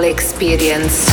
experience.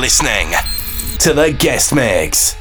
Listening to the guest mix.